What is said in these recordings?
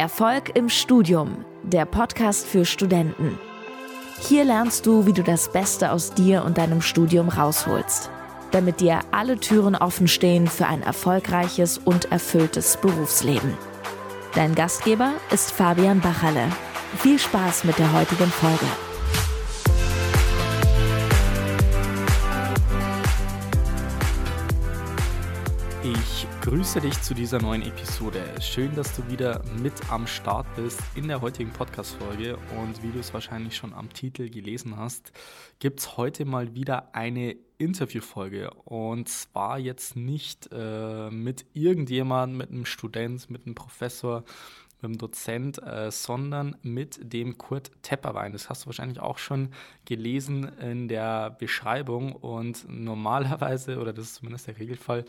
Erfolg im Studium, der Podcast für Studenten. Hier lernst du, wie du das Beste aus dir und deinem Studium rausholst, damit dir alle Türen offen stehen für ein erfolgreiches und erfülltes Berufsleben. Dein Gastgeber ist Fabian Bachalle. Viel Spaß mit der heutigen Folge. Ich grüße dich zu dieser neuen Episode. Schön, dass du wieder mit am Start bist in der heutigen Podcast-Folge. Und wie du es wahrscheinlich schon am Titel gelesen hast, gibt es heute mal wieder eine Interviewfolge. Und zwar jetzt nicht äh, mit irgendjemandem, mit einem Student, mit einem Professor, mit dem Dozent, äh, sondern mit dem Kurt Tepperwein. Das hast du wahrscheinlich auch schon gelesen in der Beschreibung. Und normalerweise, oder das ist zumindest der Regelfall,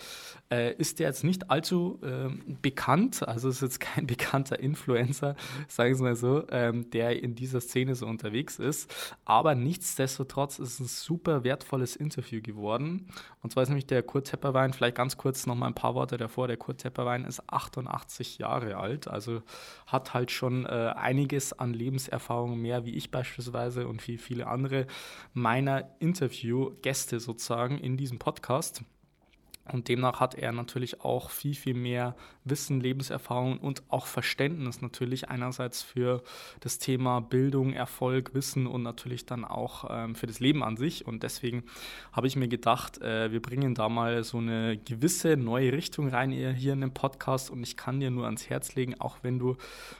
äh, ist der jetzt nicht allzu äh, bekannt. Also ist jetzt kein bekannter Influencer, sagen wir mal so, ähm, der in dieser Szene so unterwegs ist. Aber nichtsdestotrotz ist es ein super wertvolles Interview geworden. Und zwar ist nämlich der Kurt Tepperwein, vielleicht ganz kurz noch mal ein paar Worte davor. Der Kurt Tepperwein ist 88 Jahre alt, also hat halt schon äh, einiges an Lebenserfahrung mehr wie ich beispielsweise und wie viele andere meiner Interviewgäste sozusagen in diesem Podcast. Und demnach hat er natürlich auch viel, viel mehr Wissen, Lebenserfahrung und auch Verständnis natürlich einerseits für das Thema Bildung, Erfolg, Wissen und natürlich dann auch ähm, für das Leben an sich. Und deswegen habe ich mir gedacht, äh, wir bringen da mal so eine gewisse neue Richtung rein hier in den Podcast. Und ich kann dir nur ans Herz legen, auch wenn du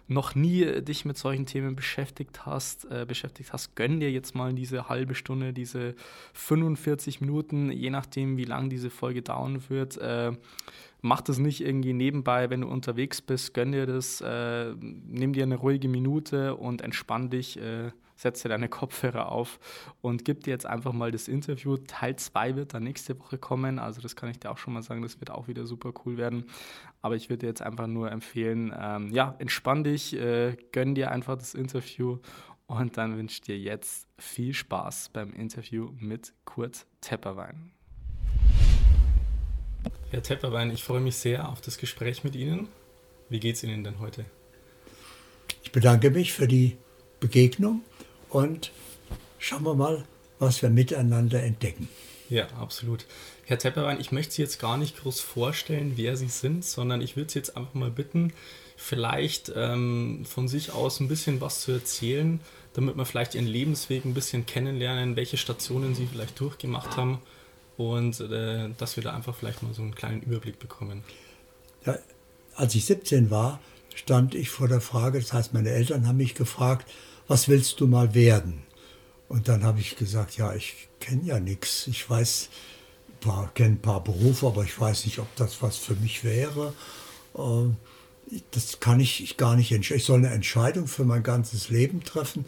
noch nie dich mit solchen Themen beschäftigt hast, äh, beschäftigt hast, gönn dir jetzt mal diese halbe Stunde, diese 45 Minuten, je nachdem, wie lang diese Folge dauern wird. Äh, mach das nicht irgendwie nebenbei, wenn du unterwegs bist, gönn dir das, äh, nimm dir eine ruhige Minute und entspann dich, äh, setz dir deine Kopfhörer auf und gib dir jetzt einfach mal das Interview. Teil 2 wird dann nächste Woche kommen, also das kann ich dir auch schon mal sagen, das wird auch wieder super cool werden. Aber ich würde dir jetzt einfach nur empfehlen, ähm, ja, entspann dich, äh, gönn dir einfach das Interview und dann wünsche ich dir jetzt viel Spaß beim Interview mit Kurt Tepperwein. Herr Tepperwein, ich freue mich sehr auf das Gespräch mit Ihnen. Wie geht es Ihnen denn heute? Ich bedanke mich für die Begegnung und schauen wir mal, was wir miteinander entdecken. Ja, absolut. Herr Tepperwein, ich möchte Sie jetzt gar nicht groß vorstellen, wer Sie sind, sondern ich würde Sie jetzt einfach mal bitten, vielleicht ähm, von sich aus ein bisschen was zu erzählen, damit wir vielleicht Ihren Lebensweg ein bisschen kennenlernen, welche Stationen Sie vielleicht durchgemacht haben und äh, dass wir da einfach vielleicht mal so einen kleinen Überblick bekommen. Ja, als ich 17 war, stand ich vor der Frage, das heißt, meine Eltern haben mich gefragt, was willst du mal werden? Und dann habe ich gesagt, ja, ich kenne ja nichts. Ich weiß, kenne ein paar Berufe, aber ich weiß nicht, ob das was für mich wäre. Ähm, das kann ich gar nicht entscheiden. Ich soll eine Entscheidung für mein ganzes Leben treffen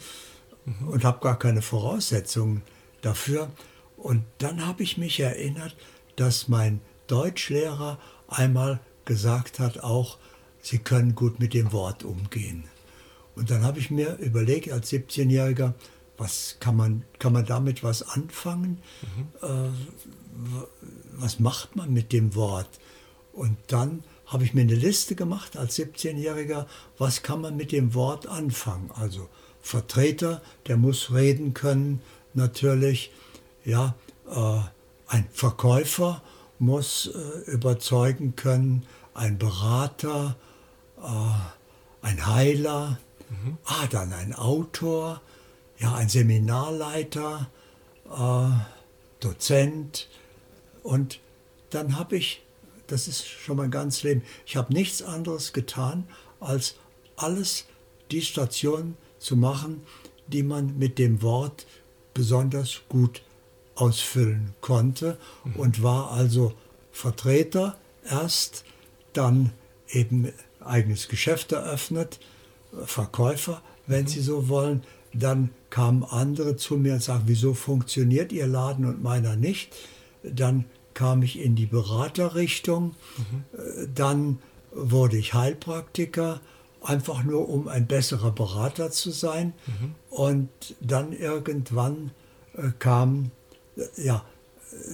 mhm. und habe gar keine Voraussetzungen dafür. Und dann habe ich mich erinnert, dass mein Deutschlehrer einmal gesagt hat, auch, Sie können gut mit dem Wort umgehen. Und dann habe ich mir überlegt, als 17-Jähriger, was kann man, kann man damit was anfangen? Mhm. Äh, was macht man mit dem Wort? Und dann habe ich mir eine Liste gemacht als 17-Jähriger, was kann man mit dem Wort anfangen? Also Vertreter, der muss reden können, natürlich ja, äh, ein Verkäufer muss äh, überzeugen können, ein Berater, äh, ein Heiler, mhm. ah, dann ein Autor, ja, ein Seminarleiter, Dozent. Und dann habe ich, das ist schon mein ganzes Leben, ich habe nichts anderes getan, als alles, die Stationen zu machen, die man mit dem Wort besonders gut ausfüllen konnte mhm. und war also Vertreter erst, dann eben eigenes Geschäft eröffnet, Verkäufer, wenn mhm. Sie so wollen. Dann kamen andere zu mir und sagten, wieso funktioniert Ihr Laden und meiner nicht? Dann kam ich in die Beraterrichtung, mhm. dann wurde ich Heilpraktiker, einfach nur um ein besserer Berater zu sein. Mhm. Und dann irgendwann äh, kam ja,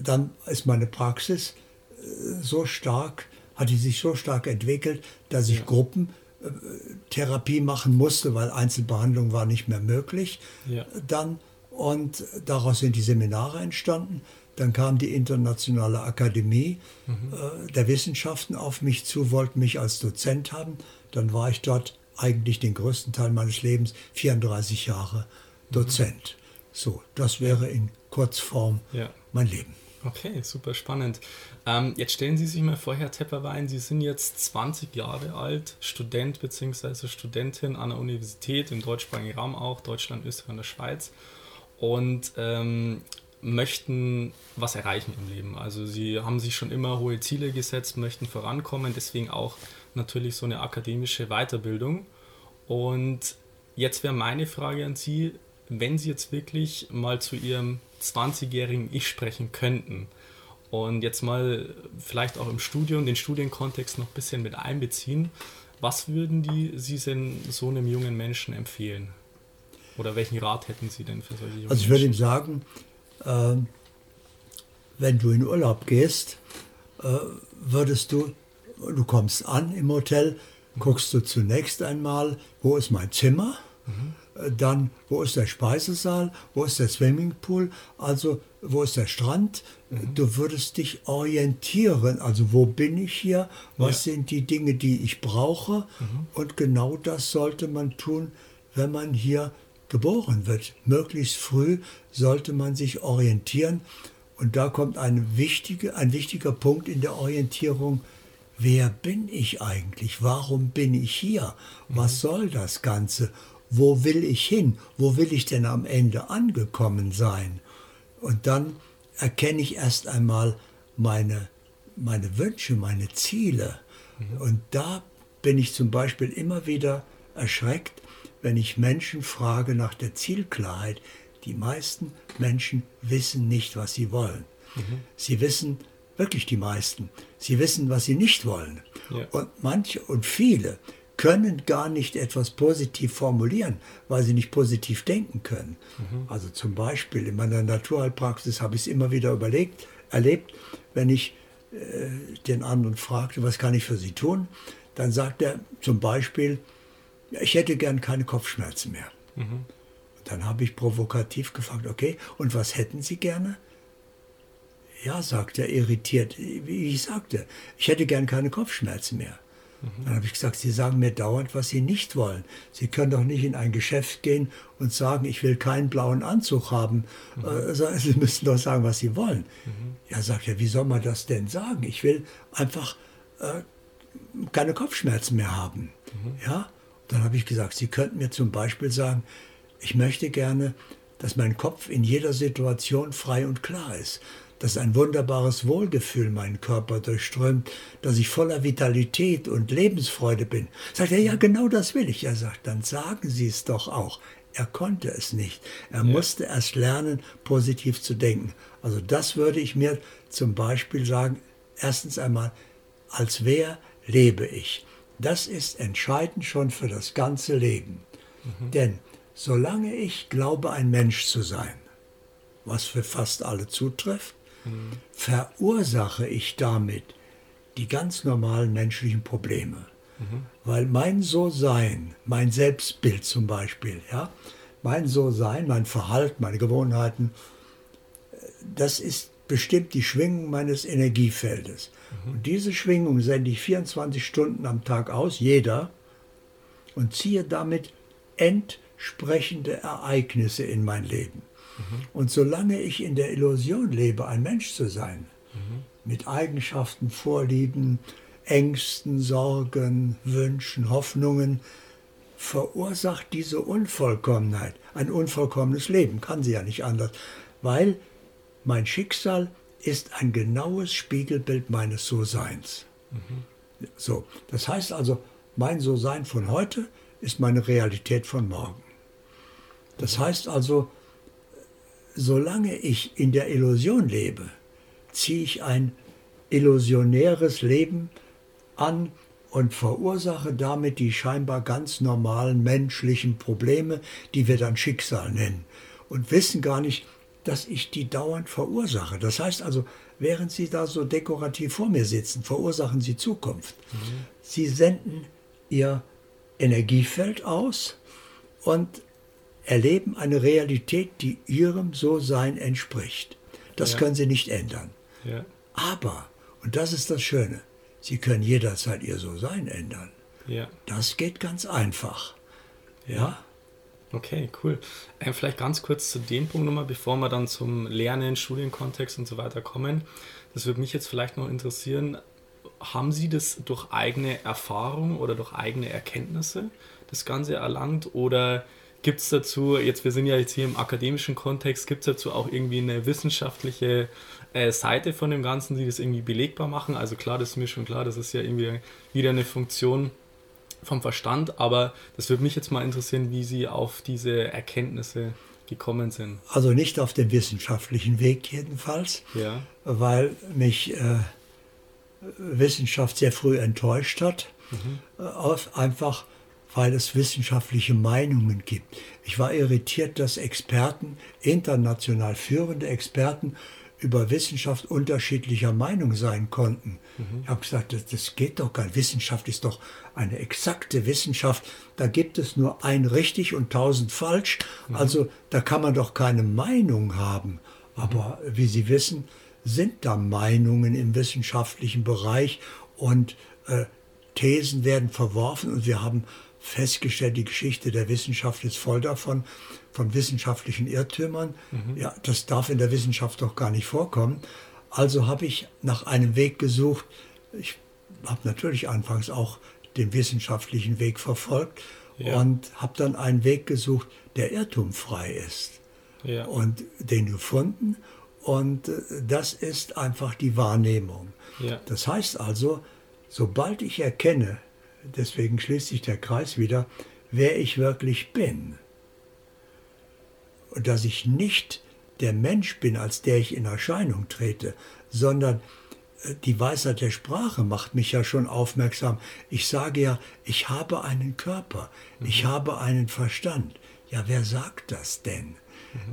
dann ist meine Praxis äh, so stark, hat die sich so stark entwickelt, dass ich ja. Gruppen Therapie machen musste, weil Einzelbehandlung war nicht mehr möglich. Ja. Dann und daraus sind die Seminare entstanden. Dann kam die Internationale Akademie äh, der Wissenschaften auf mich zu, wollten mich als Dozent haben. Dann war ich dort eigentlich den größten Teil meines Lebens, 34 Jahre Dozent. So, das wäre in Kurzform Ja. mein Leben. Okay, super spannend. Ähm, jetzt stellen Sie sich mal vor, Herr Tepperwein, Sie sind jetzt 20 Jahre alt, Student bzw. Studentin an der Universität im deutschsprachigen Raum auch, Deutschland, Österreich und der Schweiz und ähm, möchten was erreichen im Leben. Also Sie haben sich schon immer hohe Ziele gesetzt, möchten vorankommen, deswegen auch natürlich so eine akademische Weiterbildung. Und jetzt wäre meine Frage an Sie, wenn Sie jetzt wirklich mal zu Ihrem 20-jährigen Ich sprechen könnten und jetzt mal vielleicht auch im Studium, den Studienkontext noch ein bisschen mit einbeziehen, was würden die Sie denn so einem jungen Menschen empfehlen? Oder welchen Rat hätten Sie denn für solche jungen Also ich würde ihm sagen, ähm, wenn du in Urlaub gehst, äh, würdest du, du kommst an im Hotel, guckst du zunächst einmal, wo ist mein Zimmer, Äh, dann wo ist der Speisesaal, wo ist der Swimmingpool, also wo ist der Strand. Du würdest dich orientieren, also wo bin ich hier, was Ja. sind die Dinge, die ich brauche und genau das sollte man tun, wenn man hier geboren wird. Möglichst früh sollte man sich orientieren. Und da kommt eine wichtige, ein wichtiger Punkt in der Orientierung. Wer bin ich eigentlich? Warum bin ich hier? Was soll das Ganze? Wo will ich hin? Wo will ich denn am Ende angekommen sein? Und dann erkenne ich erst einmal meine, meine Wünsche, meine Ziele. Und da bin ich zum Beispiel immer wieder erschreckt, wenn ich Menschen frage nach der Zielklarheit. Die meisten Menschen wissen nicht, was sie wollen. Sie wissen, wirklich die meisten, sie wissen, was sie nicht wollen. Ja. Und manche und viele können gar nicht etwas positiv formulieren, weil sie nicht positiv denken können. Also zum Beispiel in meiner Naturheilpraxis habe ich es immer wieder überlegt, erlebt, wenn ich äh, den anderen fragte, was kann ich für Sie tun, dann sagt er zum Beispiel, ja, ich hätte gern keine Kopfschmerzen mehr. Und dann habe ich provokativ gefragt, okay, und was hätten Sie gerne? Ja, sagt er irritiert, wie ich sagte, ich hätte gern keine Kopfschmerzen mehr. Dann habe ich gesagt, Sie sagen mir dauernd, was Sie nicht wollen. Sie können doch nicht in ein Geschäft gehen und sagen, ich will keinen blauen Anzug haben. Äh, sondern Sie müssen doch sagen, was Sie wollen. Ja, sagt er, wie soll man das denn sagen? Ich will einfach äh, keine Kopfschmerzen mehr haben. Ja? Dann habe ich gesagt, Sie könnten mir zum Beispiel sagen, ich möchte gerne, dass mein Kopf in jeder Situation frei und klar ist, dass ein wunderbares Wohlgefühl meinen Körper durchströmt, dass ich voller Vitalität und Lebensfreude bin. Sagt er, ja, genau das will ich. Er sagt, dann sagen Sie es doch auch. Er konnte es nicht. Er musste erst lernen, positiv zu denken. Also das würde ich mir zum Beispiel sagen, erstens einmal, als wer lebe ich? Das ist entscheidend schon für das ganze Leben. Denn solange ich glaube, ein Mensch zu sein, was für fast alle zutrifft, verursache ich damit die ganz normalen menschlichen Probleme. Weil mein So-Sein, mein Selbstbild zum Beispiel, ja, mein So-Sein, mein Verhalten, meine Gewohnheiten, das ist bestimmt die Schwingung meines Energiefeldes. Und diese Schwingung sende ich 24 Stunden am Tag aus, jeder, und ziehe damit entsprechende Ereignisse in mein Leben. Und solange ich in der Illusion lebe, ein Mensch zu sein, mit Eigenschaften, Vorlieben, Ängsten, Sorgen, Wünschen, Hoffnungen, verursacht diese Unvollkommenheit ein unvollkommenes Leben. Kann sie ja nicht anders, weil mein Schicksal ist ein genaues Spiegelbild meines So-Seins. So, das heißt also, mein So-Sein von heute ist meine Realität von morgen. Das heißt also, solange ich in der Illusion lebe, ziehe ich ein illusionäres Leben an und verursache damit die scheinbar ganz normalen menschlichen Probleme, die wir dann Schicksal nennen, und wissen gar nicht, dass ich die dauernd verursache. Das heißt also, während Sie da so dekorativ vor mir sitzen, verursachen Sie Zukunft. Sie senden Ihr Energiefeld aus und erleben eine Realität, die ihrem So-Sein entspricht. Das Ja. können sie nicht ändern. Ja. Aber, und das ist das Schöne, sie können jederzeit ihr So-Sein ändern. Ja. Das geht ganz einfach. Ja? Okay, cool. Äh, vielleicht ganz kurz zu dem Punkt nochmal, bevor wir dann zum Lernen, Studienkontext und so weiter kommen. Das würde mich jetzt vielleicht noch interessieren. Haben Sie das durch eigene Erfahrung oder durch eigene Erkenntnisse das Ganze erlangt? Oder gibt es dazu, jetzt wir sind ja jetzt hier im akademischen Kontext, gibt es dazu auch irgendwie eine wissenschaftliche äh, Seite von dem Ganzen, die das irgendwie belegbar machen? Also klar, das ist mir schon klar, das ist ja irgendwie wieder eine Funktion vom Verstand, aber das würde mich jetzt mal interessieren, wie Sie auf diese Erkenntnisse gekommen sind. Also nicht auf dem wissenschaftlichen Weg jedenfalls, Ja, weil mich äh, Wissenschaft sehr früh enttäuscht hat. Äh, auf, einfach weil es wissenschaftliche Meinungen gibt. Ich war irritiert, dass Experten, international führende Experten, über Wissenschaft unterschiedlicher Meinung sein konnten. Ich habe gesagt, das, das geht doch gar nicht. Wissenschaft ist doch eine exakte Wissenschaft. Da gibt es nur ein richtig und tausend falsch. Also da kann man doch keine Meinung haben. Aber wie Sie wissen, sind da Meinungen im wissenschaftlichen Bereich und äh, Thesen werden verworfen und wir haben festgestellt, die Geschichte der Wissenschaft ist voll davon, von wissenschaftlichen Irrtümern. Ja, das darf in der Wissenschaft doch gar nicht vorkommen. Also habe ich nach einem Weg gesucht. Ich habe natürlich anfangs auch den wissenschaftlichen Weg verfolgt Ja. und habe dann einen Weg gesucht, der irrtumfrei ist ja, und den gefunden. Und äh, das ist einfach die Wahrnehmung. ja, Das heißt also, sobald ich erkenne, deswegen schließt sich der Kreis wieder, wer ich wirklich bin und dass ich nicht der Mensch bin, als der ich in Erscheinung trete, sondern äh, die Weisheit der Sprache macht mich ja schon aufmerksam. Ich sage ja, ich habe einen Körper, ich habe einen Verstand. Ja, wer sagt das denn?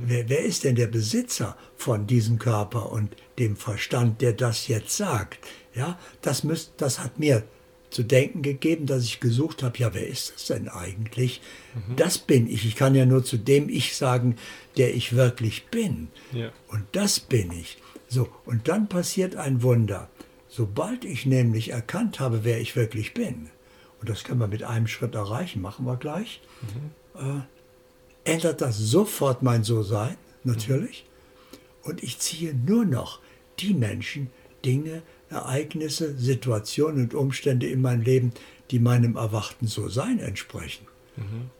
Wer, wer ist denn der Besitzer von diesem Körper und dem Verstand, der das jetzt sagt? Ja, das, müsst, das hat mir zu denken gegeben, dass ich gesucht habe, ja, wer ist das denn eigentlich? Das bin ich. Ich kann ja nur zu dem Ich sagen, der ich wirklich bin. ja, Und das bin ich. So, und dann passiert ein Wunder. Sobald ich nämlich erkannt habe, wer ich wirklich bin, und das können wir mit einem Schritt erreichen, machen wir gleich, äh, ändert das sofort mein So-Sein, natürlich. Und ich ziehe nur noch die Menschen, Dinge, Ereignisse, Situationen und Umstände in mein Leben, die meinem erwachten So-Sein entsprechen.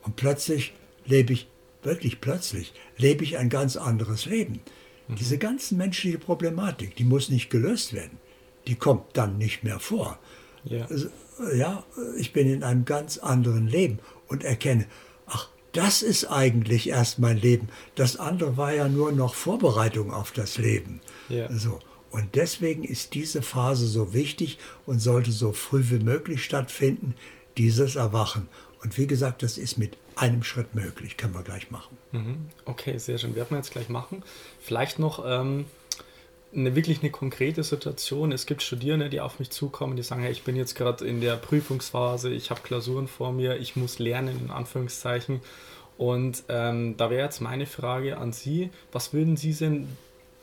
Und plötzlich lebe ich, wirklich plötzlich, lebe ich ein ganz anderes Leben. Diese ganze menschliche Problematik, die muss nicht gelöst werden. Die kommt dann nicht mehr vor. ja, Also, ja, ich bin in einem ganz anderen Leben und erkenne, ach, das ist eigentlich erst mein Leben. Das andere war ja nur noch Vorbereitung auf das Leben. Ja. So. Und deswegen ist diese Phase so wichtig und sollte so früh wie möglich stattfinden, dieses Erwachen. Und wie gesagt, das ist mit einem Schritt möglich, können wir gleich machen. Mhm. Okay, sehr schön. Werden wir jetzt gleich machen. Vielleicht noch ähm, eine wirklich eine konkrete Situation. Es gibt Studierende, die auf mich zukommen, die sagen, hey, ich bin jetzt gerade in der Prüfungsphase, ich habe Klausuren vor mir, ich muss lernen, in Anführungszeichen. Und ähm, da wäre jetzt meine Frage an Sie, was würden Sie denn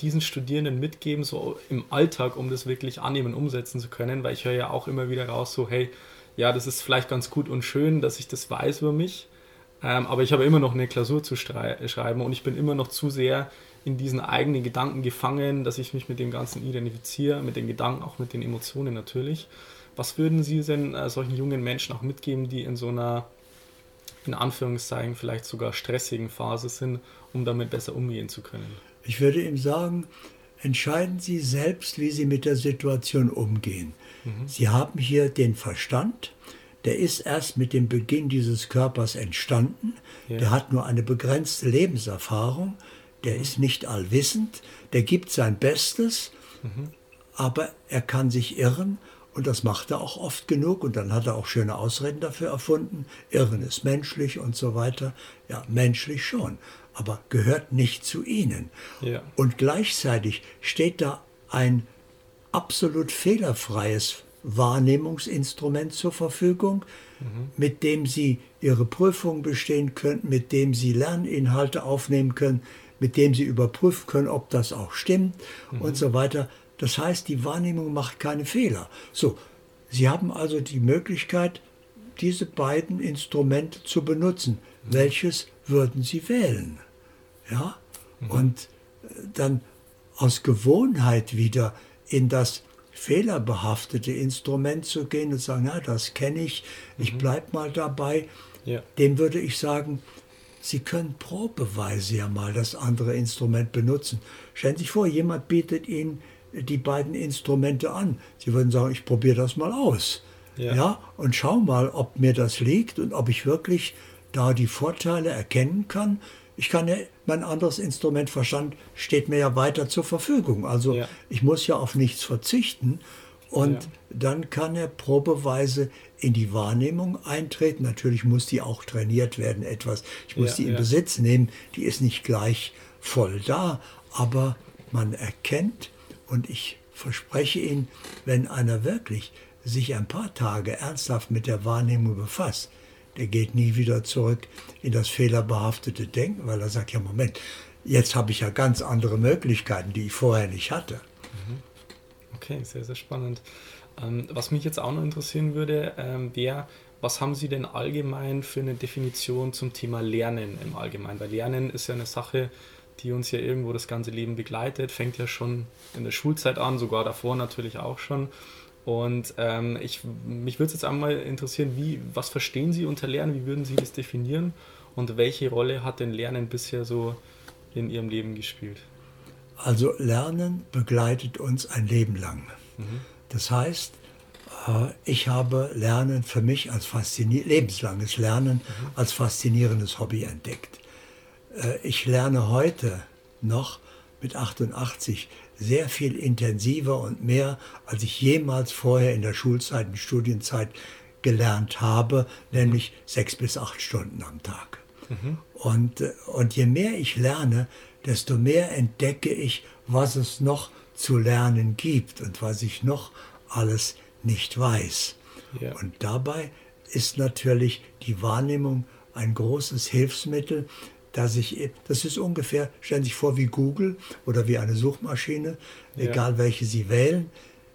diesen Studierenden mitgeben, so im Alltag, um das wirklich annehmen, umsetzen zu können? Weil ich höre ja auch immer wieder raus, so, hey, ja, das ist vielleicht ganz gut und schön, dass ich das weiß über mich, ähm, aber ich habe immer noch eine Klausur zu schreiben und ich bin immer noch zu sehr in diesen eigenen Gedanken gefangen, dass ich mich mit dem Ganzen identifiziere, mit den Gedanken, auch mit den Emotionen natürlich. Was würden Sie denn äh, solchen jungen Menschen auch mitgeben, die in so einer, in Anführungszeichen, vielleicht sogar stressigen Phase sind, um damit besser umgehen zu können? Ich würde ihm sagen, entscheiden Sie selbst, wie Sie mit der Situation umgehen. Sie haben hier den Verstand, der ist erst mit dem Beginn dieses Körpers entstanden. Ja. Der hat nur eine begrenzte Lebenserfahrung, der ist nicht allwissend, der gibt sein Bestes, aber er kann sich irren und das macht er auch oft genug und dann hat er auch schöne Ausreden dafür erfunden. Irren ist menschlich und so weiter. Ja, menschlich schon, aber gehört nicht zu ihnen. Ja. Und gleichzeitig steht da ein absolut fehlerfreies Wahrnehmungsinstrument zur Verfügung, mhm. mit dem Sie Ihre Prüfung bestehen können, mit dem Sie Lerninhalte aufnehmen können, mit dem Sie überprüfen können, ob das auch stimmt mhm. und so weiter. Das heißt, die Wahrnehmung macht keine Fehler. So, Sie haben also die Möglichkeit, diese beiden Instrumente zu benutzen. Mhm. Welches würden Sie wählen? Ja? Mhm. Und äh, dann aus Gewohnheit wieder in das fehlerbehaftete Instrument zu gehen und sagen, na, das kenne ich, ich mhm. bleibe mal dabei, ja. dem würde ich sagen, Sie können probeweise ja mal das andere Instrument benutzen. Stellen Sie sich vor, jemand bietet Ihnen die beiden Instrumente an. Sie würden sagen, ich probiere das mal aus. Ja. ja. und schau mal, ob mir das liegt und ob ich wirklich da die Vorteile erkennen kann. Ich kann ja, mein anderes Instrument Verstand steht mir ja weiter zur Verfügung. Also ja. ich muss ja auf nichts verzichten. Und ja. dann kann er probeweise in die Wahrnehmung eintreten. Natürlich muss die auch trainiert werden etwas. Ich muss ja, die in Besitz nehmen. Die ist nicht gleich voll da, aber man erkennt und ich verspreche Ihnen, wenn einer wirklich sich ein paar Tage ernsthaft mit der Wahrnehmung befasst, der geht nie wieder zurück in das fehlerbehaftete Denken, weil er sagt, ja Moment, jetzt habe ich ja ganz andere Möglichkeiten, die ich vorher nicht hatte. Mhm. Okay, sehr, sehr spannend. Ähm, was mich jetzt auch noch interessieren würde, ähm, wäre, was haben Sie denn allgemein für eine Definition zum Thema Lernen im Allgemeinen? Weil Lernen ist ja eine Sache, die uns ja irgendwo das ganze Leben begleitet, fängt ja schon in der Schulzeit an, sogar davor natürlich auch schon. Und ähm, ich, mich würde es jetzt einmal interessieren, wie, was verstehen Sie unter Lernen, wie würden Sie das definieren und welche Rolle hat denn Lernen bisher so in Ihrem Leben gespielt? Also Lernen begleitet uns ein Leben lang. Mhm. Das heißt, äh, ich habe Lernen für mich als lebenslanges Lernen mhm. als faszinierendes Hobby entdeckt. Äh, ich lerne heute noch mit 88 sehr viel intensiver und mehr, als ich jemals vorher in der Schulzeit und Studienzeit gelernt habe, nämlich sechs bis acht Stunden am Tag. Mhm. Und, äh, und je mehr ich lerne, desto mehr entdecke ich, was es noch zu lernen gibt und was ich noch alles nicht weiß. Ja. Und dabei ist natürlich die Wahrnehmung ein großes Hilfsmittel, dass ich, das ist ungefähr, stellen Sie sich vor, wie Google oder wie eine Suchmaschine, ja. egal welche Sie wählen.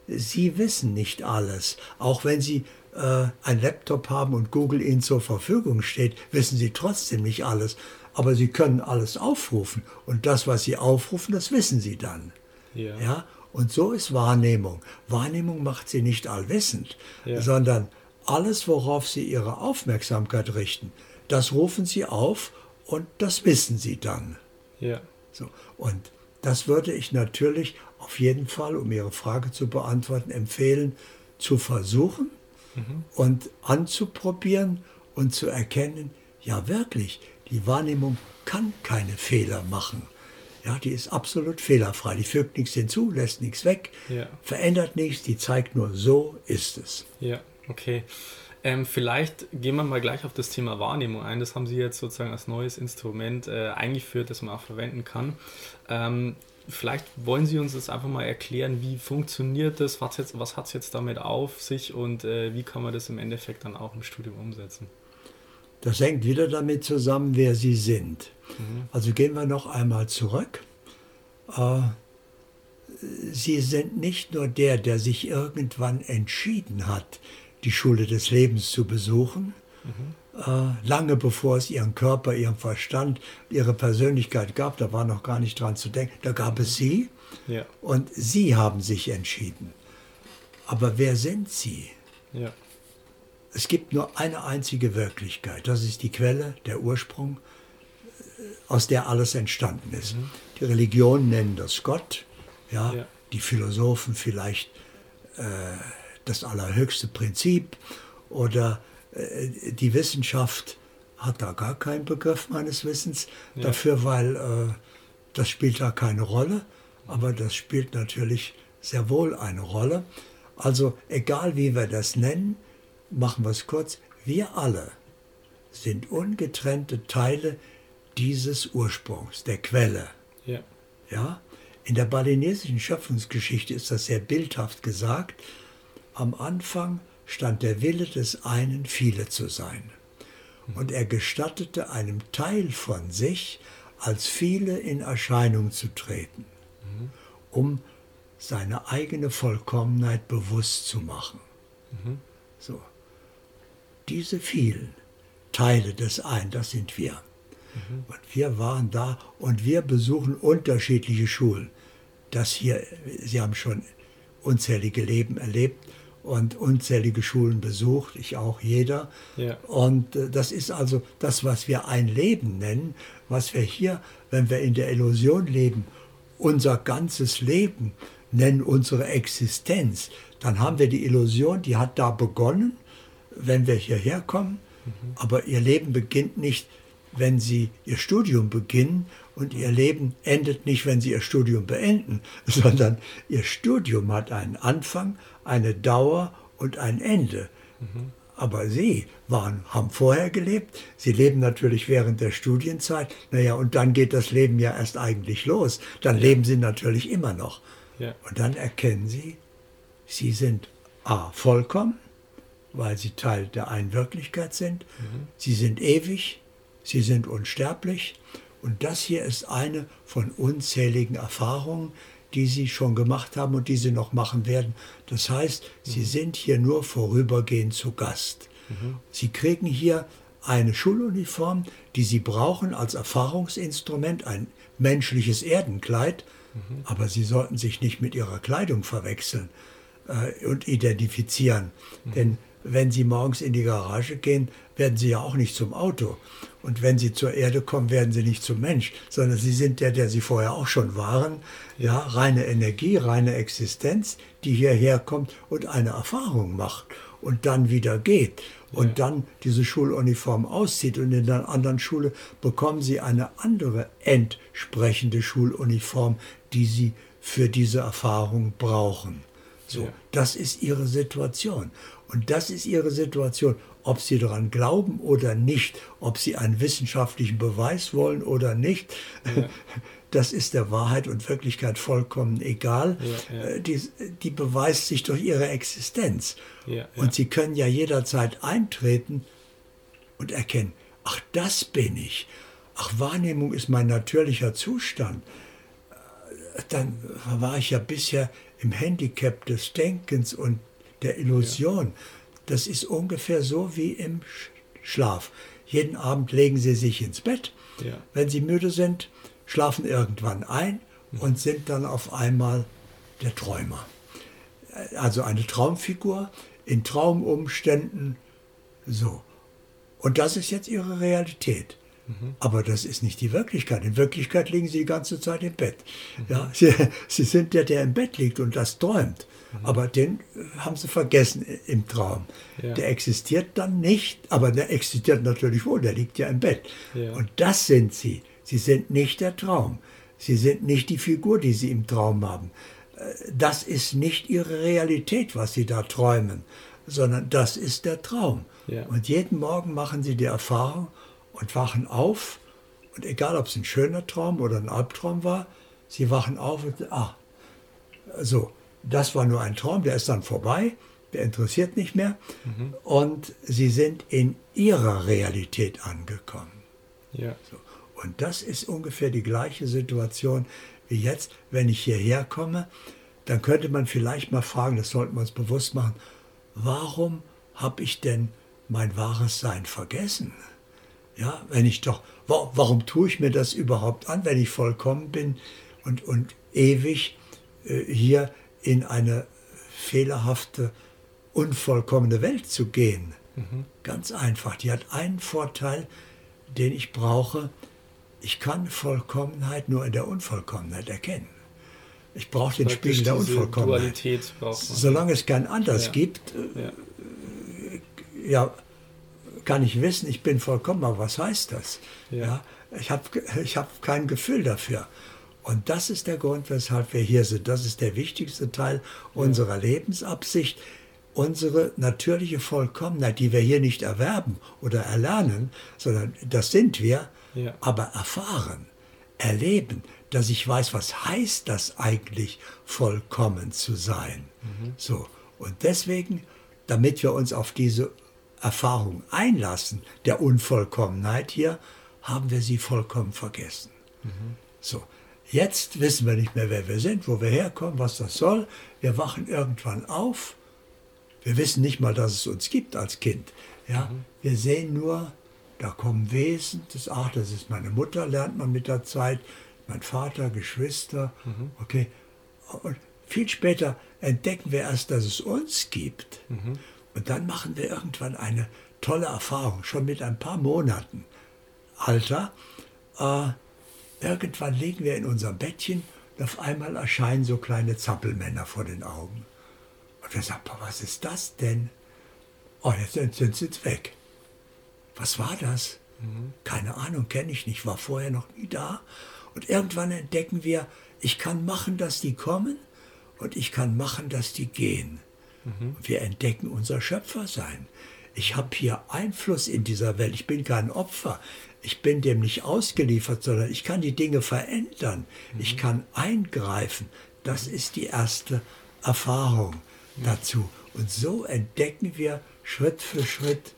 Sie wissen nicht alles. Auch wenn Sie äh, einen Laptop haben und Google Ihnen zur Verfügung steht, wissen Sie trotzdem nicht alles. Aber Sie können alles aufrufen. Und das, was Sie aufrufen, das wissen Sie dann. Ja. ja? Und so ist Wahrnehmung. Wahrnehmung macht Sie nicht allwissend, ja. sondern alles, worauf Sie Ihre Aufmerksamkeit richten, das rufen Sie auf und das wissen sie dann. Ja. So, und das würde ich natürlich auf jeden Fall, um Ihre Frage zu beantworten, empfehlen, zu versuchen mhm. und anzuprobieren und zu erkennen, ja wirklich, die Wahrnehmung kann keine Fehler machen. Ja, die ist absolut fehlerfrei. Die fügt nichts hinzu, lässt nichts weg, ja. verändert nichts, die zeigt nur, so ist es. Ja, okay. Ähm, vielleicht gehen wir mal gleich auf das Thema Wahrnehmung ein. Das haben Sie jetzt sozusagen als neues Instrument äh, eingeführt, das man auch verwenden kann. Ähm, vielleicht wollen Sie uns das einfach mal erklären, wie funktioniert das, was, jetzt, was hat es jetzt damit auf sich und äh, wie kann man das im Endeffekt dann auch im Studium umsetzen? Das hängt wieder damit zusammen, wer Sie sind. Mhm. Also gehen wir noch einmal zurück. Äh, Sie sind nicht nur der, der sich irgendwann entschieden hat, die Schule des Lebens zu besuchen. Mhm. Äh, lange bevor es ihren Körper, ihren Verstand, ihre Persönlichkeit gab, da war noch gar nicht dran zu denken, da gab es sie ja. und sie haben sich entschieden. Aber wer sind sie? Ja. Es gibt nur eine einzige Wirklichkeit, das ist die Quelle, der Ursprung, äh, aus der alles entstanden ist. Mhm. Die Religionen nennen das Gott, ja, ja. die Philosophen vielleicht äh, das allerhöchste Prinzip oder äh, die Wissenschaft hat da gar keinen Begriff meines Wissens ja. dafür, weil äh, das spielt da keine Rolle, aber das spielt natürlich sehr wohl eine Rolle. Also egal wie wir das nennen, machen wir es kurz, wir alle sind ungetrennte Teile dieses Ursprungs, der Quelle. Ja. ja? In der balinesischen Schöpfungsgeschichte ist das sehr bildhaft gesagt. Am Anfang stand der Wille des einen, viele zu sein. Und er gestattete einem Teil von sich, als viele in Erscheinung zu treten, um seine eigene Vollkommenheit bewusst zu machen. So. Diese vielen Teile des einen, das sind wir. Und wir waren da und wir besuchen unterschiedliche Schulen. Das hier, Sie haben schon unzählige Leben erlebt und unzählige Schulen besucht, ich auch jeder. Ja. Und äh, das ist also das, was wir ein Leben nennen, was wir hier, wenn wir in der Illusion leben, unser ganzes Leben nennen, unsere Existenz. Dann haben wir die Illusion, die hat da begonnen, wenn wir hierher kommen. Mhm. Aber ihr Leben beginnt nicht, wenn sie ihr Studium beginnen und ihr Leben endet nicht, wenn sie ihr Studium beenden, sondern ihr Studium hat einen Anfang, eine Dauer und ein Ende. Mhm. Aber sie waren, haben vorher gelebt, sie leben natürlich während der Studienzeit, naja, und dann geht das Leben ja erst eigentlich los. Dann ja. leben sie natürlich immer noch. Ja. Und dann erkennen sie, sie sind A, vollkommen, weil sie Teil der einen Wirklichkeit sind, mhm. sie sind ewig, sie sind unsterblich. Und das hier ist eine von unzähligen Erfahrungen, die sie schon gemacht haben und die sie noch machen werden. Das heißt, mhm. sie sind hier nur vorübergehend zu Gast. Mhm. Sie kriegen hier eine Schuluniform, die sie brauchen als Erfahrungsinstrument, ein menschliches Erdenkleid, mhm. aber sie sollten sich nicht mit ihrer Kleidung verwechseln äh, und identifizieren. Mhm. Denn wenn sie morgens in die Garage gehen, werden sie ja auch nicht zum Auto. Und wenn sie zur Erde kommen, werden sie nicht zum Mensch, sondern sie sind der, der sie vorher auch schon waren. Ja, reine Energie, reine Existenz, die hierher kommt und eine Erfahrung macht und dann wieder geht und ja. dann diese Schuluniform auszieht und in einer anderen Schule bekommen sie eine andere entsprechende Schuluniform, die sie für diese Erfahrung brauchen. So, ja. das ist ihre Situation. Und das ist ihre Situation ob sie daran glauben oder nicht, ob sie einen wissenschaftlichen Beweis wollen oder nicht. Ja. Das ist der Wahrheit und Wirklichkeit vollkommen egal. Ja, ja. Äh, die, die, beweist sich durch ihre Existenz. Und sie können ja jederzeit eintreten und erkennen, ach, das bin ich. Ach, Wahrnehmung ist mein natürlicher Zustand. Äh, dann war ich ja bisher im Handicap des Denkens und der Illusion. Das ist ungefähr so wie im Schlaf. Jeden Abend legen Sie sich ins Bett. Ja. Wenn Sie müde sind, schlafen irgendwann ein mhm. und sind dann auf einmal der Träumer. Also eine Traumfigur in Traumumständen. So. Und das ist jetzt Ihre Realität. Mhm. Aber das ist nicht die Wirklichkeit. In Wirklichkeit liegen Sie die ganze Zeit im Bett. Mhm. Ja, Sie, Sie sind der, der im Bett liegt und das träumt. Mhm. Aber den äh, haben sie vergessen im Traum. Ja. Der existiert dann nicht, aber der existiert natürlich wohl, der liegt ja im Bett. Ja. Und das sind sie. Sie sind nicht der Traum. Sie sind nicht die Figur, die sie im Traum haben. Äh, das ist nicht ihre Realität, was sie da träumen, sondern das ist der Traum. Ja. Und jeden Morgen machen sie die Erfahrung und wachen auf. Und egal, ob es ein schöner Traum oder ein Albtraum war, sie wachen auf und, ah, so das war nur ein Traum, der ist dann vorbei, der interessiert nicht mehr. Mhm. Und sie sind in ihrer Realität angekommen. Ja. So. Und das ist ungefähr die gleiche Situation wie jetzt, wenn ich hierher komme. Dann könnte man vielleicht mal fragen, das sollten wir uns bewusst machen, warum habe ich denn mein wahres Sein vergessen? Ja, wenn ich doch, warum tue ich mir das überhaupt an, wenn ich vollkommen bin und, und ewig äh, hier in eine fehlerhafte, unvollkommene Welt zu gehen. Mhm. Ganz einfach. Die hat einen Vorteil, den ich brauche. Ich kann Vollkommenheit nur in der Unvollkommenheit erkennen. Ich brauche den Spiegel der Unvollkommenheit. Solange es kein anders ja. gibt, ja. Äh, ja. kann ich wissen, ich bin vollkommen, aber was heißt das? Ja. ja ich habe ich hab kein Gefühl dafür. Und das ist der Grund, weshalb wir hier sind. Das ist der wichtigste Teil unserer Lebensabsicht, unsere natürliche Vollkommenheit, die wir hier nicht erwerben oder erlernen, sondern das sind wir, ja. aber erfahren, erleben, dass ich weiß, was heißt das eigentlich, vollkommen zu sein. Mhm. So. Und deswegen, damit wir uns auf diese Erfahrung einlassen, der Unvollkommenheit hier, haben wir sie vollkommen vergessen. Mhm. So, jetzt wissen wir nicht mehr, wer wir sind, wo wir herkommen, was das soll. Wir wachen irgendwann auf. Wir wissen nicht mal, dass es uns gibt als Kind. Ja, mhm. Wir sehen nur, da kommen Wesen, das, ach, das ist meine Mutter, lernt man mit der Zeit, mein Vater, Geschwister, mhm. okay. Und viel später entdecken wir erst, dass es uns gibt. Mhm. Und dann machen wir irgendwann eine tolle Erfahrung, schon mit ein paar Monaten Alter. Äh, irgendwann liegen wir in unserem Bettchen und auf einmal erscheinen so kleine Zappelmänner vor den Augen. Und wir sagen, was ist das denn? Oh, jetzt sind sie weg. Was war das? Mhm. Keine Ahnung, kenne ich nicht, war vorher noch nie da. Und irgendwann entdecken wir, ich kann machen, dass die kommen und ich kann machen, dass die gehen. Mhm. Wir entdecken unser Schöpfersein. Ich habe hier Einfluss in dieser Welt. Ich bin kein Opfer. Ich bin dem nicht ausgeliefert, sondern ich kann die Dinge verändern. Mhm. Ich kann eingreifen. Das ist die erste Erfahrung mhm. dazu. Und so entdecken wir Schritt für Schritt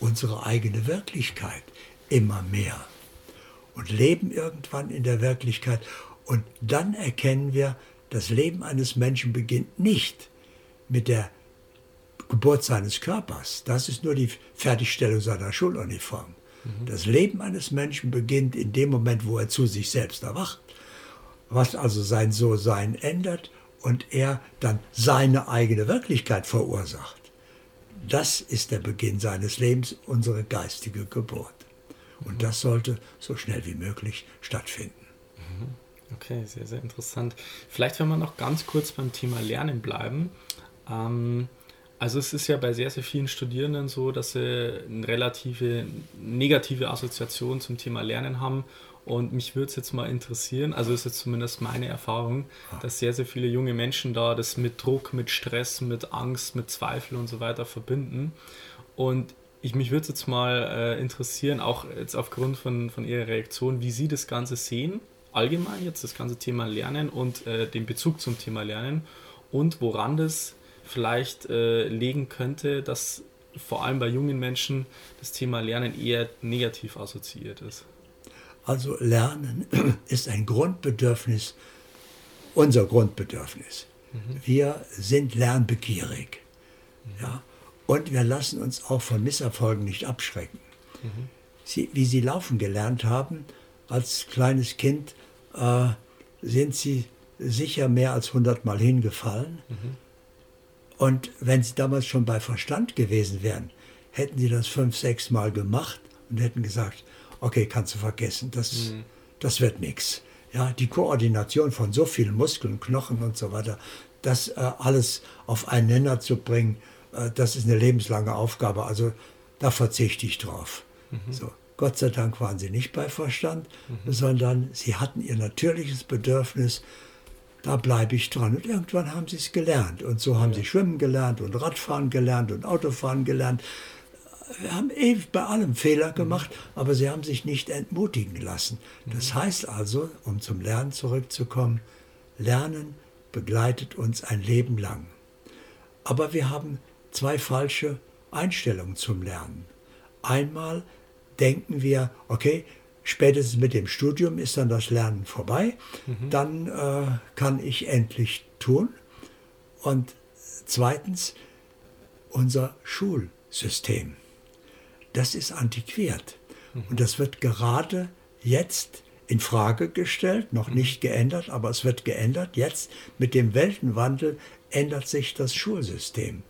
unsere eigene Wirklichkeit immer mehr und leben irgendwann in der Wirklichkeit. Und dann erkennen wir, das Leben eines Menschen beginnt nicht mit der Geburt seines Körpers. Das ist nur die Fertigstellung seiner Schuluniform. Mhm. Das Leben eines Menschen beginnt in dem Moment, wo er zu sich selbst erwacht, was also sein So-Sein ändert und er dann seine eigene Wirklichkeit verursacht. Das ist der Beginn seines Lebens, unsere geistige Geburt. Und mhm. das sollte so schnell wie möglich stattfinden. Mhm. Okay, sehr, sehr interessant. Vielleicht, wenn wir noch ganz kurz beim Thema Lernen bleiben. Ähm, also es ist ja bei sehr, sehr vielen Studierenden so, dass sie eine relative negative Assoziation zum Thema Lernen haben. Und mich würde es jetzt mal interessieren, also ist jetzt zumindest meine Erfahrung, dass sehr, sehr viele junge Menschen da das mit Druck, mit Stress, mit Angst, mit Zweifel und so weiter verbinden. Und ich, mich würde jetzt mal äh, interessieren, auch jetzt aufgrund von, von Ihrer Reaktion, wie Sie das Ganze sehen, allgemein jetzt das ganze Thema Lernen und äh, den Bezug zum Thema Lernen und woran das vielleicht äh, legen könnte, dass vor allem bei jungen Menschen das Thema Lernen eher negativ assoziiert ist. Also Lernen ist ein Grundbedürfnis, unser Grundbedürfnis. Mhm. Wir sind lernbegierig. Mhm. Ja? Und wir lassen uns auch von Misserfolgen nicht abschrecken. Mhm. Sie, wie Sie laufen gelernt haben, als kleines Kind, äh, sind Sie sicher mehr als 100 Mal hingefallen. Mhm. Und wenn sie damals schon bei Verstand gewesen wären, hätten sie das fünf, sechs Mal gemacht und hätten gesagt, okay, kannst du vergessen, das, mhm. das wird nichts. Ja, die Koordination von so vielen Muskeln, Knochen und so weiter, das äh, alles auf einen Nenner zu bringen, äh, das ist eine lebenslange Aufgabe. Also da verzichte ich drauf. Mhm. So. Gott sei Dank waren sie nicht bei Verstand, mhm. sondern sie hatten ihr natürliches Bedürfnis, da bleibe ich dran. Und irgendwann haben sie es gelernt. Und so haben ja. sie Schwimmen gelernt und Radfahren gelernt und Autofahren gelernt. Wir haben ewig bei allem Fehler mhm. gemacht, mhm. aber sie haben sich nicht entmutigen lassen. Das mhm. heißt also, um zum Lernen zurückzukommen, Lernen begleitet uns ein Leben lang. Aber wir haben zwei falsche Einstellungen zum Lernen. Einmal denken wir, okay, spätestens mit dem Studium ist dann das Lernen vorbei. Mhm. Dann äh, kann ich endlich tun. Und zweitens, unser Schulsystem. Das ist antiquiert. Mhm. Und das wird gerade jetzt in Frage gestellt, noch mhm. nicht geändert, aber es wird geändert. Jetzt mit dem Weltenwandel ändert sich das Schulsystem.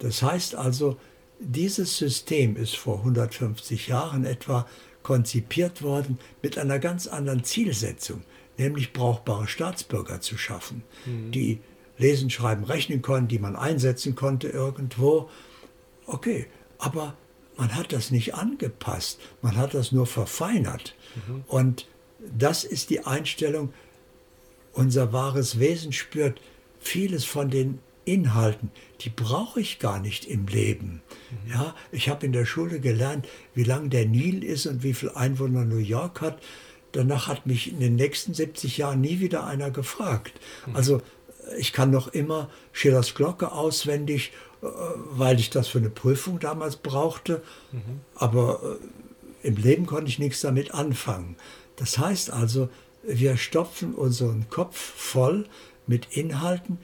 Das heißt also, dieses System ist vor 150 Jahren etwa konzipiert worden mit einer ganz anderen Zielsetzung, nämlich brauchbare Staatsbürger zu schaffen, mhm. die lesen, schreiben, rechnen konnten, die man einsetzen konnte irgendwo. Okay, aber man hat das nicht angepasst, man hat das nur verfeinert. Mhm. Und das ist die Einstellung, unser wahres Wesen spürt vieles von den Inhalten, die brauche ich gar nicht im Leben. Ja, ich habe in der Schule gelernt, wie lang der Nil ist und wie viele Einwohner New York hat. Danach hat mich in den nächsten 70 Jahren nie wieder einer gefragt. Mhm. Also ich kann noch immer Schillers Glocke auswendig, äh, weil ich das für eine Prüfung damals brauchte. Mhm. Aber äh, im Leben konnte ich nichts damit anfangen. Das heißt also, wir stopfen unseren Kopf voll mit Inhalten,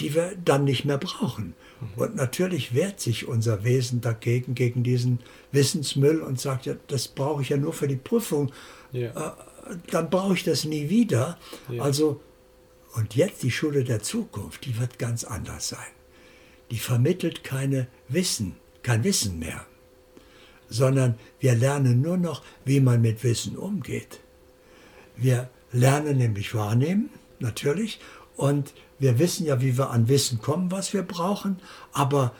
die wir dann nicht mehr brauchen. Und natürlich wehrt sich unser Wesen dagegen, gegen diesen Wissensmüll und sagt, ja, das brauche ich ja nur für die Prüfung. Ja. Äh, dann brauche ich das nie wieder. Ja. Also, und jetzt die Schule der Zukunft, die wird ganz anders sein. Die vermittelt keine Wissen, kein Wissen mehr, sondern wir lernen nur noch, wie man mit Wissen umgeht. Wir lernen nämlich wahrnehmen, natürlich, und wir wissen ja, wie wir an Wissen kommen, was wir brauchen, aber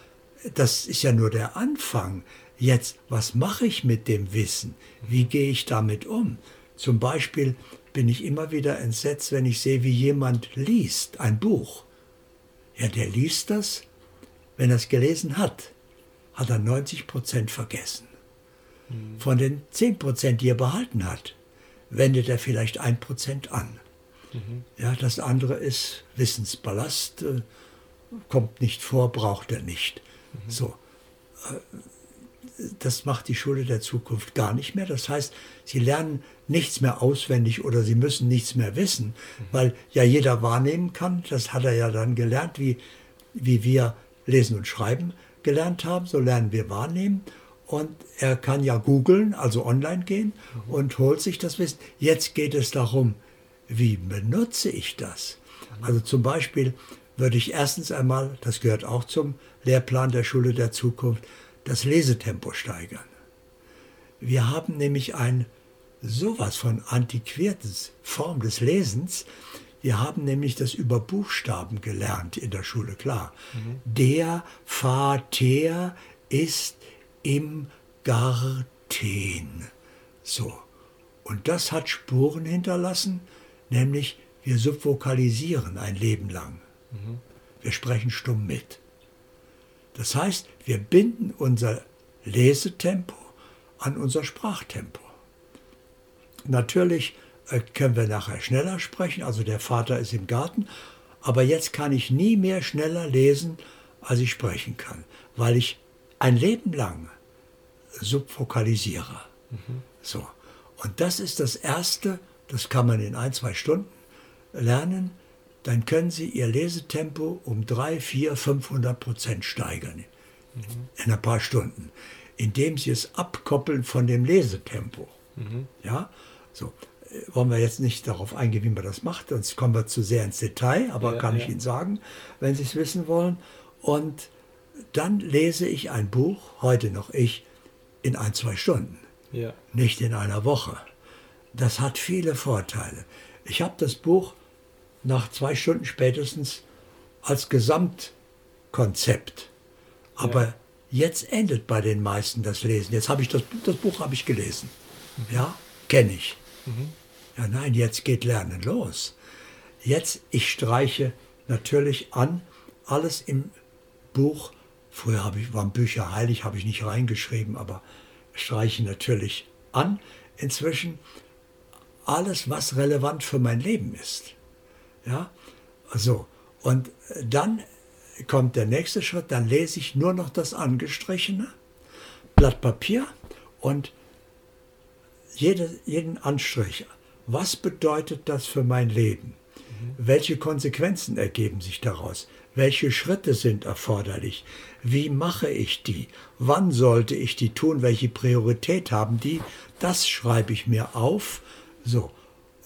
das ist ja nur der Anfang. Jetzt, was mache ich mit dem Wissen? Wie gehe ich damit um? Zum Beispiel bin ich immer wieder entsetzt, wenn ich sehe, wie jemand liest, ein Buch. Ja, der liest das. Wenn er es gelesen hat, hat er 90 Prozent vergessen. Mhm. Von den 10 Prozent, die er behalten hat, wendet er vielleicht ein Prozent an. Ja, das andere ist Wissensballast, äh, kommt nicht vor, braucht er nicht. Mhm. So. Äh, das macht die Schule der Zukunft gar nicht mehr. Das heißt, sie lernen nichts mehr auswendig oder sie müssen nichts mehr wissen, weil ja jeder wahrnehmen kann. Das hat er ja dann gelernt, wie, wie wir lesen und schreiben gelernt haben. So lernen wir wahrnehmen. Und er kann ja googeln, also online gehen und holt sich das Wissen. Jetzt geht es darum, wie benutze ich das? Also zum Beispiel würde ich erstens einmal, das gehört auch zum Lehrplan der Schule der Zukunft, das Lesetempo steigern. Wir haben nämlich ein sowas von antiquiertes Form des Lesens. Wir haben nämlich das über Buchstaben gelernt in der Schule, klar. Mhm. Der Vater ist im Garten. So. Und das hat Spuren hinterlassen nämlich wir subvokalisieren ein Leben lang. Mhm. Wir sprechen stumm mit. Das heißt, wir binden unser Lesetempo an unser Sprachtempo. Natürlich äh, können wir nachher schneller sprechen, also der Vater ist im Garten, aber jetzt kann ich nie mehr schneller lesen, als ich sprechen kann, weil ich ein Leben lang subvokalisiere. Mhm. So. Und das ist das Erste, das kann man in ein, zwei Stunden lernen, dann können Sie Ihr Lesetempo um 3, 4, 500 Prozent steigern mhm. in ein paar Stunden, indem Sie es abkoppeln von dem Lesetempo. Mhm. Ja, so äh, wollen wir jetzt nicht darauf eingehen, wie man das macht, sonst kommen wir zu sehr ins Detail, aber ja, kann ja. ich Ihnen sagen, wenn Sie es wissen wollen. Und dann lese ich ein Buch, heute noch ich, in ein, zwei Stunden, ja. nicht in einer Woche das hat viele Vorteile. Ich habe das Buch nach zwei Stunden spätestens als Gesamtkonzept. Aber ja. jetzt endet bei den meisten das Lesen. Jetzt habe ich das, das Buch habe ich gelesen. Mhm. Ja, kenne ich. Mhm. Ja, nein, jetzt geht Lernen los. Jetzt, ich streiche natürlich an, alles im Buch. Früher habe ich, waren Bücher heilig, habe ich nicht reingeschrieben, aber streiche natürlich an. Inzwischen alles, was relevant für mein Leben ist. Ja, so. Und dann kommt der nächste Schritt, dann lese ich nur noch das Angestrichene, Blatt Papier und jede, jeden Anstrich. Was bedeutet das für mein Leben? Mhm. Welche Konsequenzen ergeben sich daraus? Welche Schritte sind erforderlich? Wie mache ich die? Wann sollte ich die tun? Welche Priorität haben die? Das schreibe ich mir auf so.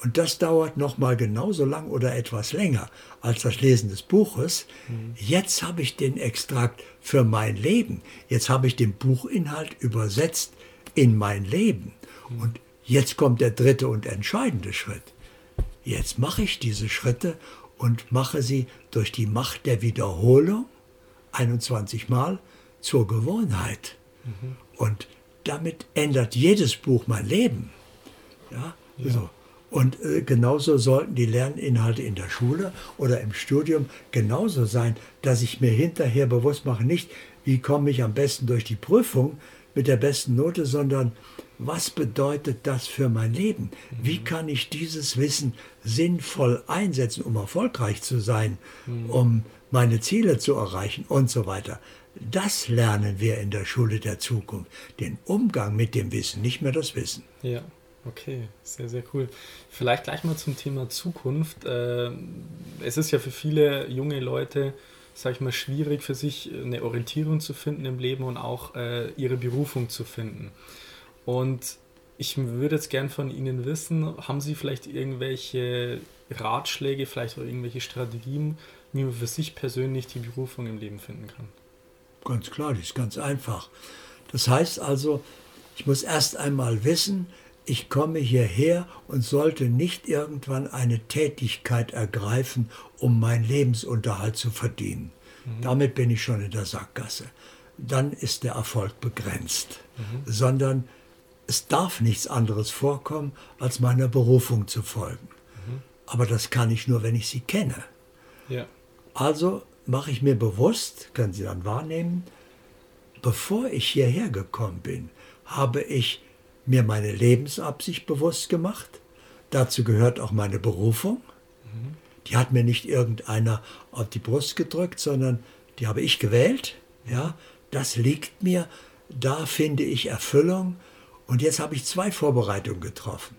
Und das dauert noch mal genauso lang oder etwas länger als das Lesen des Buches. Jetzt habe ich den Extrakt für mein Leben. Jetzt habe ich den Buchinhalt übersetzt in mein Leben. Und jetzt kommt der dritte und entscheidende Schritt. Jetzt mache ich diese Schritte und mache sie durch die Macht der Wiederholung 21 Mal zur Gewohnheit. Mhm. Und damit ändert jedes Buch mein Leben. Ja? So. Und äh, genauso sollten die Lerninhalte in der Schule oder im Studium genauso sein, dass ich mir hinterher bewusst mache, nicht, wie komme ich am besten durch die Prüfung mit der besten Note, sondern was bedeutet das für mein Leben? Wie mhm. kann ich dieses Wissen sinnvoll einsetzen, um erfolgreich zu sein, mhm. um meine Ziele zu erreichen und so weiter. Das lernen wir in der Schule der Zukunft. Den Umgang mit dem Wissen, nicht mehr das Wissen. Ja, okay, sehr, sehr cool. Vielleicht gleich mal zum Thema Zukunft. Äh, es ist ja für viele junge Leute, sag ich mal, schwierig für sich eine Orientierung zu finden im Leben und auch äh, ihre Berufung zu finden. Und ich würde jetzt gern von Ihnen wissen, haben Sie vielleicht irgendwelche Ratschläge, vielleicht auch irgendwelche Strategien, wie man für sich persönlich die Berufung im Leben finden kann? Ganz klar, das ist ganz einfach. Das heißt also, ich muss erst einmal wissen, ich komme hierher und sollte nicht irgendwann eine Tätigkeit ergreifen, um meinen Lebensunterhalt zu verdienen. Mhm. Damit bin ich schon in der Sackgasse. Dann ist der Erfolg begrenzt, mhm. sondern es darf nichts anderes vorkommen, als meiner Berufung zu folgen. Mhm. Aber das kann ich nur, wenn ich sie kenne. Ja. Also mache ich mir bewusst, können Sie dann wahrnehmen, bevor ich hierher gekommen bin, habe ich mir meine Lebensabsicht bewusst gemacht. Dazu gehört auch meine Berufung. Die hat mir nicht irgendeiner auf die Brust gedrückt, sondern die habe ich gewählt. Ja, das liegt mir, da finde ich Erfüllung. Und jetzt habe ich zwei Vorbereitungen getroffen.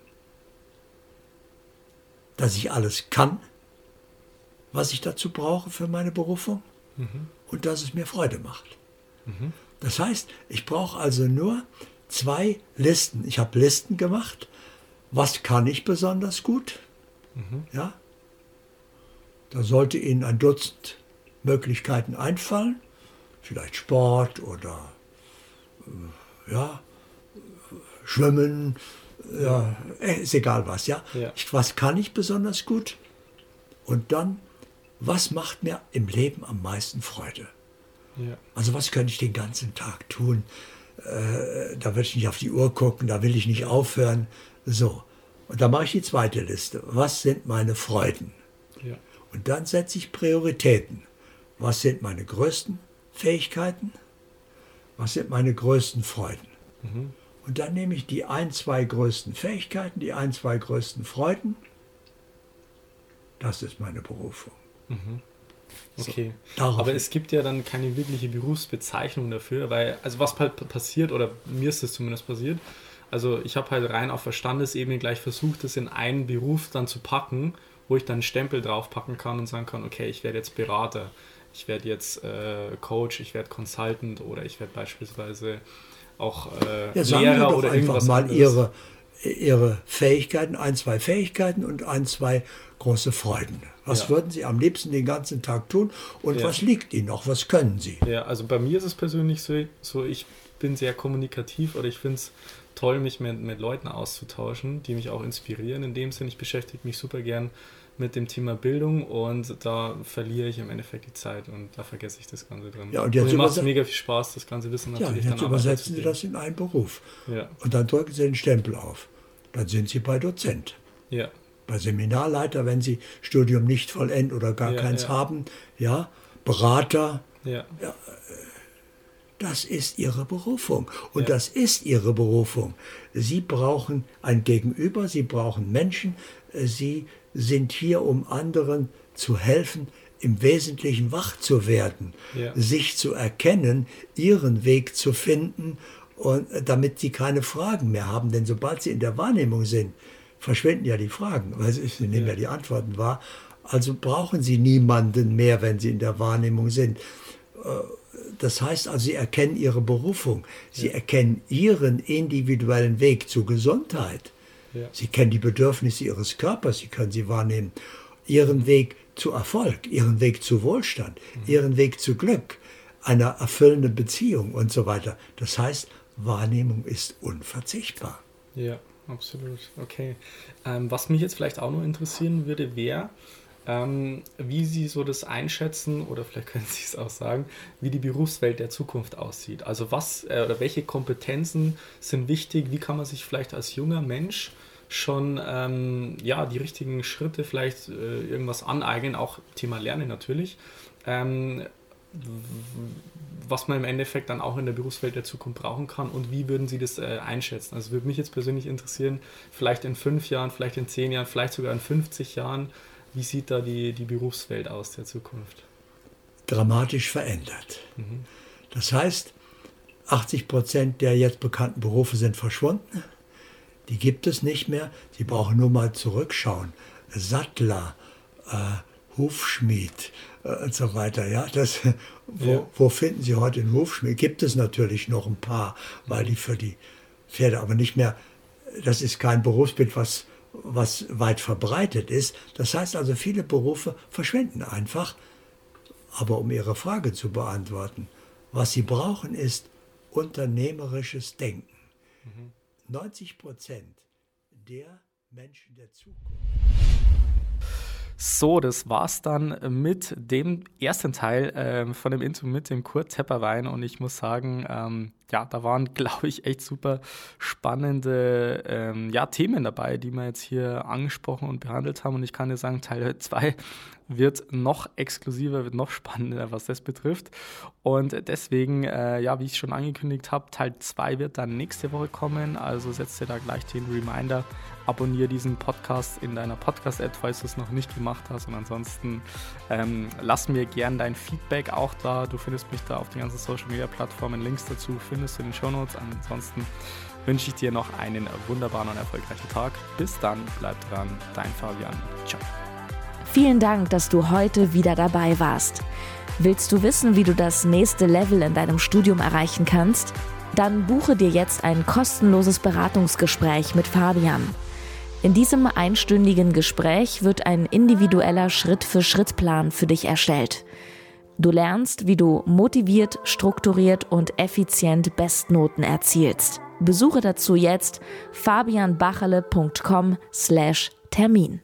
Dass ich alles kann, was ich dazu brauche für meine Berufung mhm. und dass es mir Freude macht. Mhm. Das heißt, ich brauche also nur zwei Listen. Ich habe Listen gemacht. Was kann ich besonders gut? Mhm. Ja, da sollte Ihnen ein Dutzend Möglichkeiten einfallen. Vielleicht Sport oder äh, ja, Schwimmen, ja, äh, ist egal was, ja. ja. Was kann ich besonders gut? Und dann was macht mir im Leben am meisten Freude? Ja. Also was könnte ich den ganzen Tag tun? Äh, da will ich nicht auf die Uhr gucken, da will ich nicht aufhören. So. Und dann mache ich die zweite Liste. Was sind meine Freuden? Ja. Und dann setze ich Prioritäten. Was sind meine größten Fähigkeiten? Was sind meine größten Freuden? Mhm. Und dann nehme ich die ein, zwei größten Fähigkeiten, die ein, zwei größten Freuden. Das ist meine Berufung. Mhm. Okay. So, Aber es gibt ja dann keine wirkliche Berufsbezeichnung dafür, weil, also was halt passiert, oder mir ist es zumindest passiert, also ich habe halt rein auf Verstandesebene gleich versucht, das in einen Beruf dann zu packen, wo ich dann einen Stempel draufpacken kann und sagen kann, okay, ich werde jetzt Berater, ich werde jetzt äh, Coach, ich werde Consultant oder ich werde beispielsweise auch äh, ja, Lehrer oder irgendwas mal anderes. Ihre, ihre Fähigkeiten, ein, zwei Fähigkeiten und ein, zwei große Freuden. Was ja. würden Sie am liebsten den ganzen Tag tun und ja. was liegt Ihnen noch? Was können Sie? Ja, also bei mir ist es persönlich so, so ich bin sehr kommunikativ oder ich finde es toll, mich mit, mit Leuten auszutauschen, die mich auch inspirieren. In dem Sinne, ich beschäftige mich super gern mit dem Thema Bildung und da verliere ich im Endeffekt die Zeit und da vergesse ich das Ganze drin. Ja, und jetzt und macht es mega viel Spaß, das ganze Wissen natürlich ja, jetzt dann übersetzen Sie das in einen Beruf. Ja. Und dann drücken Sie den Stempel auf. Dann sind Sie bei Dozent. Ja bei Seminarleiter, wenn sie Studium nicht vollenden oder gar ja, keins ja. haben, ja, Berater, ja. ja. das ist ihre Berufung und das ist ihre Berufung. Sie brauchen ein Gegenüber, sie brauchen Menschen, sie sind hier, um anderen zu helfen, im Wesentlichen wach zu werden, sich zu erkennen, ihren Weg zu finden und damit sie keine Fragen mehr haben, denn sobald sie in der Wahrnehmung sind, verschwenden ja die Fragen, weil sie nehmen ja die Antworten wahr. Also brauchen sie niemanden mehr, wenn sie in der Wahrnehmung sind. Äh, das heißt also, sie erkennen ihre Berufung, sie ja. erkennen ihren individuellen Weg zur Gesundheit. Ja. Sie kennen die Bedürfnisse ihres Körpers, sie können sie wahrnehmen. Ihren Weg zu Erfolg, ihren Weg zu Wohlstand, mhm. ihren Weg zu Glück, einer erfüllenden Beziehung und so weiter. Das heißt, Wahrnehmung ist unverzichtbar. Ja absolut. Okay. Ähm, was mich jetzt vielleicht auch noch interessieren würde, wäre, ähm, wie Sie so das einschätzen oder vielleicht können Sie es auch sagen, wie die Berufswelt der Zukunft aussieht. Also was äh, oder welche Kompetenzen sind wichtig? Wie kann man sich vielleicht als junger Mensch schon ähm, ja die richtigen Schritte vielleicht äh, irgendwas aneignen, auch Thema Lernen natürlich. Ähm, was man im Endeffekt dann auch in der Berufswelt der Zukunft brauchen kann und wie würden Sie das äh, einschätzen? Also würde mich jetzt persönlich interessieren, vielleicht in fünf Jahren, vielleicht in zehn Jahren, vielleicht sogar in 50 Jahren, wie sieht da die, die Berufswelt aus der Zukunft? Dramatisch verändert. Mhm. Das heißt, 80 Prozent der jetzt bekannten Berufe sind verschwunden. Die gibt es nicht mehr. Sie brauchen nur mal zurückschauen. Sattler, äh, Hufschmied und so weiter. Ja, das, wo, ja. wo finden Sie heute einen Hufschmied? Gibt es natürlich noch ein paar, weil die für die Pferde aber nicht mehr, das ist kein Berufsbild, was, was weit verbreitet ist. Das heißt also, viele Berufe verschwinden einfach. Aber um Ihre Frage zu beantworten, was Sie brauchen, ist unternehmerisches Denken. Mhm. 90 Prozent der Menschen der Zukunft. So, das war's dann mit dem ersten Teil äh, von dem Intro mit dem Kurt Tepperwein. Und ich muss sagen, ähm, ja, da waren, glaube ich, echt super spannende ähm, ja, Themen dabei, die wir jetzt hier angesprochen und behandelt haben und ich kann dir sagen, Teil 2 wird noch exklusiver, wird noch spannender, was das betrifft. Und deswegen, äh, ja, wie ich schon angekündigt habe, Teil 2 wird dann nächste Woche kommen. Also setzt dir da gleich den Reminder, abonniere diesen Podcast in deiner Podcast-App, falls du es noch nicht gemacht hast. Und ansonsten ähm, lass mir gern dein Feedback auch da. Du findest mich da auf den ganzen Social-Media-Plattformen. Links dazu findest du in den Show Notes. Ansonsten wünsche ich dir noch einen wunderbaren und erfolgreichen Tag. Bis dann, bleib dran, dein Fabian. Ciao. Vielen Dank, dass du heute wieder dabei warst. Willst du wissen, wie du das nächste Level in deinem Studium erreichen kannst? Dann buche dir jetzt ein kostenloses Beratungsgespräch mit Fabian. In diesem einstündigen Gespräch wird ein individueller Schritt-für-Schritt-Plan für dich erstellt. Du lernst, wie du motiviert, strukturiert und effizient Bestnoten erzielst. Besuche dazu jetzt fabianbachele.com/termin.